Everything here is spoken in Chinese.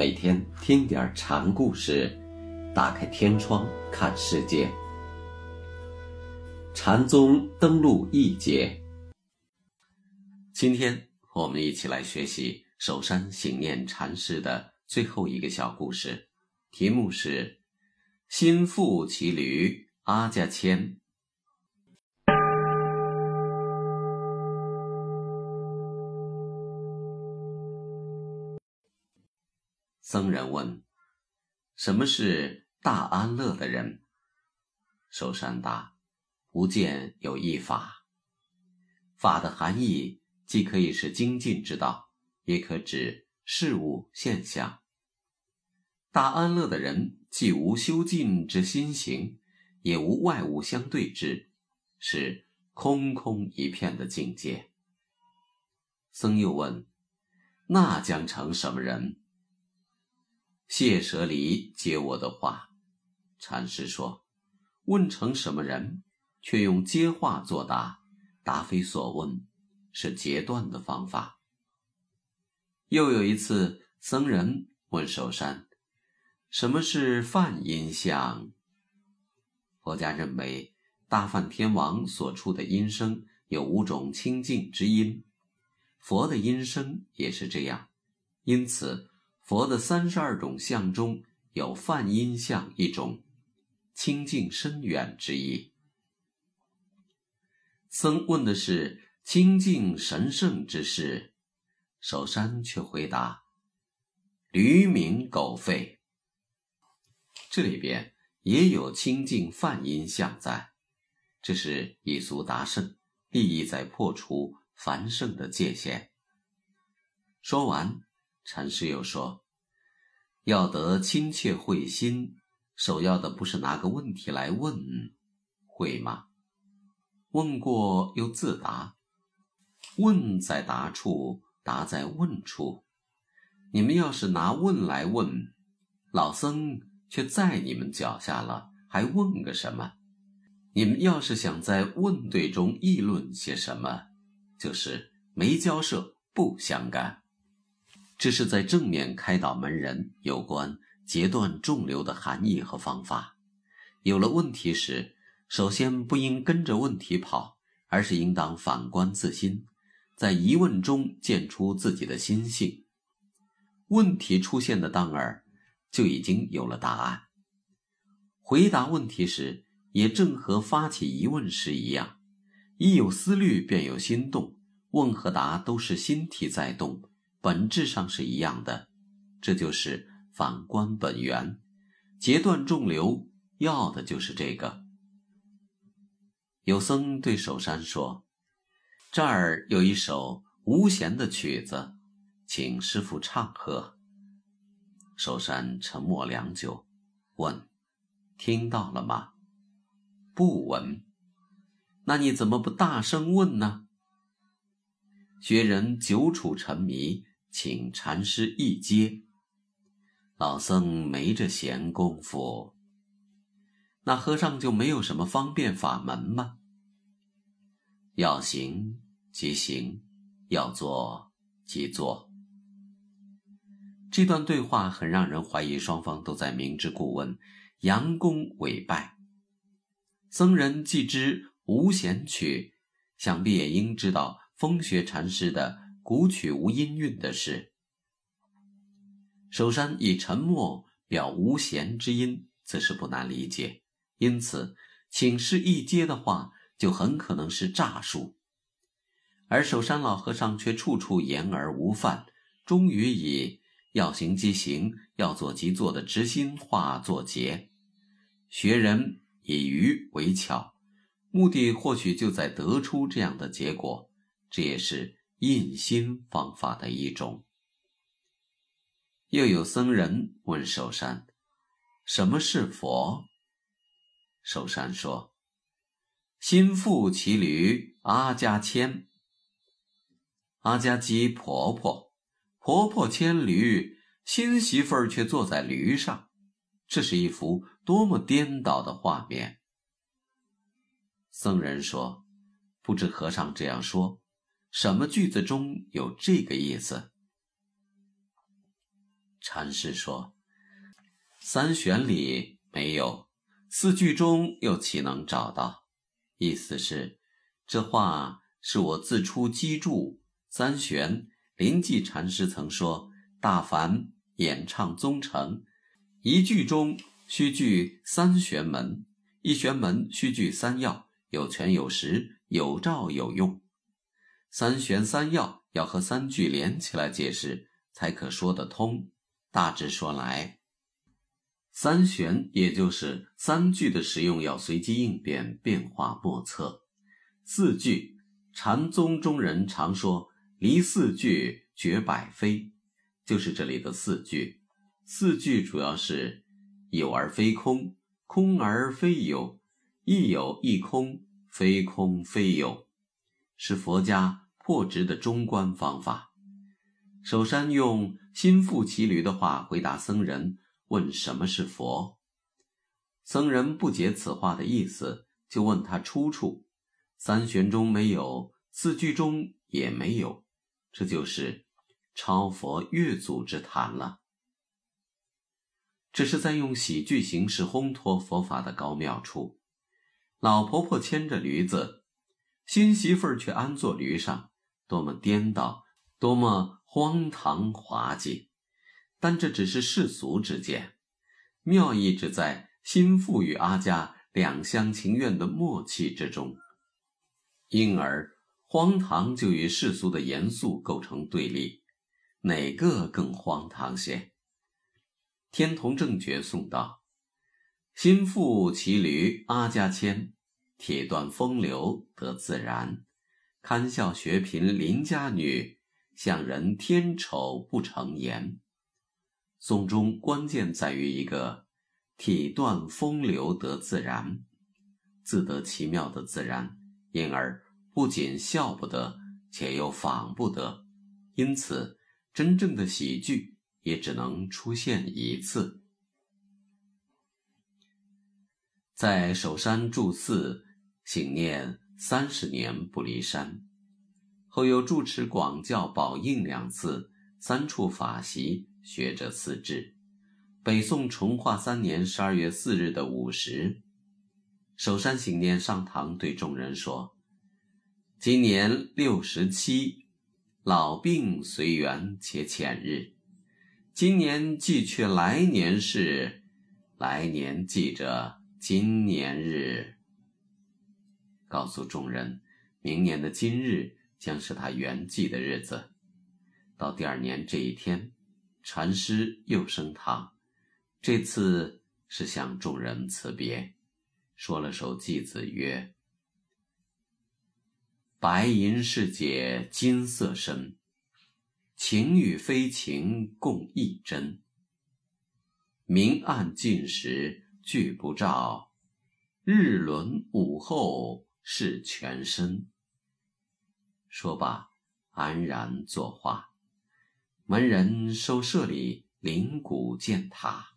每天听点禅故事，打开天窗看世界。禅宗登陆一节，今天我们一起来学习首山醒念禅师的最后一个小故事，题目是“心腹骑驴阿家牵”。僧人问：“什么是大安乐的人？”寿山答：“不见有一法。法的含义既可以是精进之道，也可指事物现象。大安乐的人，既无修进之心行，也无外物相对之，是空空一片的境界。”僧又问：“那将成什么人？”戒舍离接我的话，禅师说：“问成什么人，却用接话作答，答非所问，是截断的方法。”又有一次，僧人问寿山：“什么是梵音相？”佛家认为，大梵天王所出的音声有五种清净之音，佛的音声也是这样，因此。佛的三十二种相中有梵音相一种，清净深远之意。僧问的是清净神圣之事，守山却回答：“驴鸣狗吠。”这里边也有清净梵音相在，这是以俗达圣，利益在破除凡圣的界限。说完。禅师又说：“要得亲切会心，首要的不是拿个问题来问，会吗？问过又自答，问在答处，答在问处。你们要是拿问来问，老僧却在你们脚下了，还问个什么？你们要是想在问对中议论些什么，就是没交涉，不相干。”这是在正面开导门人有关截断众流的含义和方法。有了问题时，首先不应跟着问题跑，而是应当反观自心，在疑问中见出自己的心性。问题出现的当儿，就已经有了答案。回答问题时，也正和发起疑问时一样，一有思虑便有心动，问和答都是心体在动。本质上是一样的，这就是反观本源，截断众流，要的就是这个。有僧对守山说：“这儿有一首无弦的曲子，请师傅唱和。”守山沉默良久，问：“听到了吗？”“不闻。”“那你怎么不大声问呢？”学人久处沉迷。请禅师一接，老僧没这闲工夫。那和尚就没有什么方便法门吗？要行即行，要做即做。这段对话很让人怀疑，双方都在明知故问，佯攻委败。僧人既知无闲曲，想必也应知道风雪禅师的。古曲无音韵的事，首山以沉默表无弦之音，则是不难理解。因此，请示一接的话，就很可能是诈术。而首山老和尚却处处言而无犯，终于以要行即行，要做即做的直心化作结，学人以愚为巧，目的或许就在得出这样的结果。这也是。印心方法的一种。又有僧人问寿山：“什么是佛？”寿山说：“心腹骑驴阿家牵。阿家即婆婆，婆婆牵驴，新媳妇儿却坐在驴上，这是一幅多么颠倒的画面。”僧人说：“不知和尚这样说。”什么句子中有这个意思？禅师说：“三玄里没有，四句中又岂能找到？”意思是，这话是我自出机注。三玄临济禅师曾说：“大凡演唱宗成，一句中须具三玄门，一玄门须具三要，有权有实，有照有用。三玄三要要和三句连起来解释，才可说得通。”大致说来，三玄也就是三句的使用要随机应变，变化莫测。四句，禅宗中人常说“离四句绝百非”，就是这里的四句。四句主要是有而非空，空而非有，亦有亦空，非空非有，是佛家破执的中观方法。首山用心腹骑驴的话回答僧人问什么是佛，僧人不解此话的意思，就问他出处。三玄中没有，四句中也没有，这就是超佛越祖之谈了。这是在用喜剧形式烘托佛法的高妙处。老婆婆牵着驴子，新媳妇儿却安坐驴上，多么颠倒，多么……荒唐滑稽，但这只是世俗之见，妙意只在心腹与阿家两厢情愿的默契之中，因而荒唐就与世俗的严肃构成对立，哪个更荒唐些？天童正觉颂道：“心腹骑驴阿家牵，铁断风流得自然，堪笑学贫邻家女。”向人添丑不成言。颂中关键在于一个“体断风流得自然”，自得其妙的自然，因而不仅笑不得，且又仿不得。因此，真正的喜剧也只能出现一次。在首山住寺，请念三十年不离山。后又住持广教宝应两次，三处法席，学者四至。北宋崇化三年十二月四日的午时，首山醒念上堂，对众人说：“今年六十七，老病随缘且浅日。今年记却来年事，来年记着今年日。告诉众人，明年的今日。”将是他圆寂的日子。到第二年这一天，禅师又升堂，这次是向众人辞别，说了首偈子曰：“白银世界金色身，情与非情共一真。明暗尽时俱不照，日轮午后是全身。”说罢，安然作画。门人收舍里，灵骨见塔。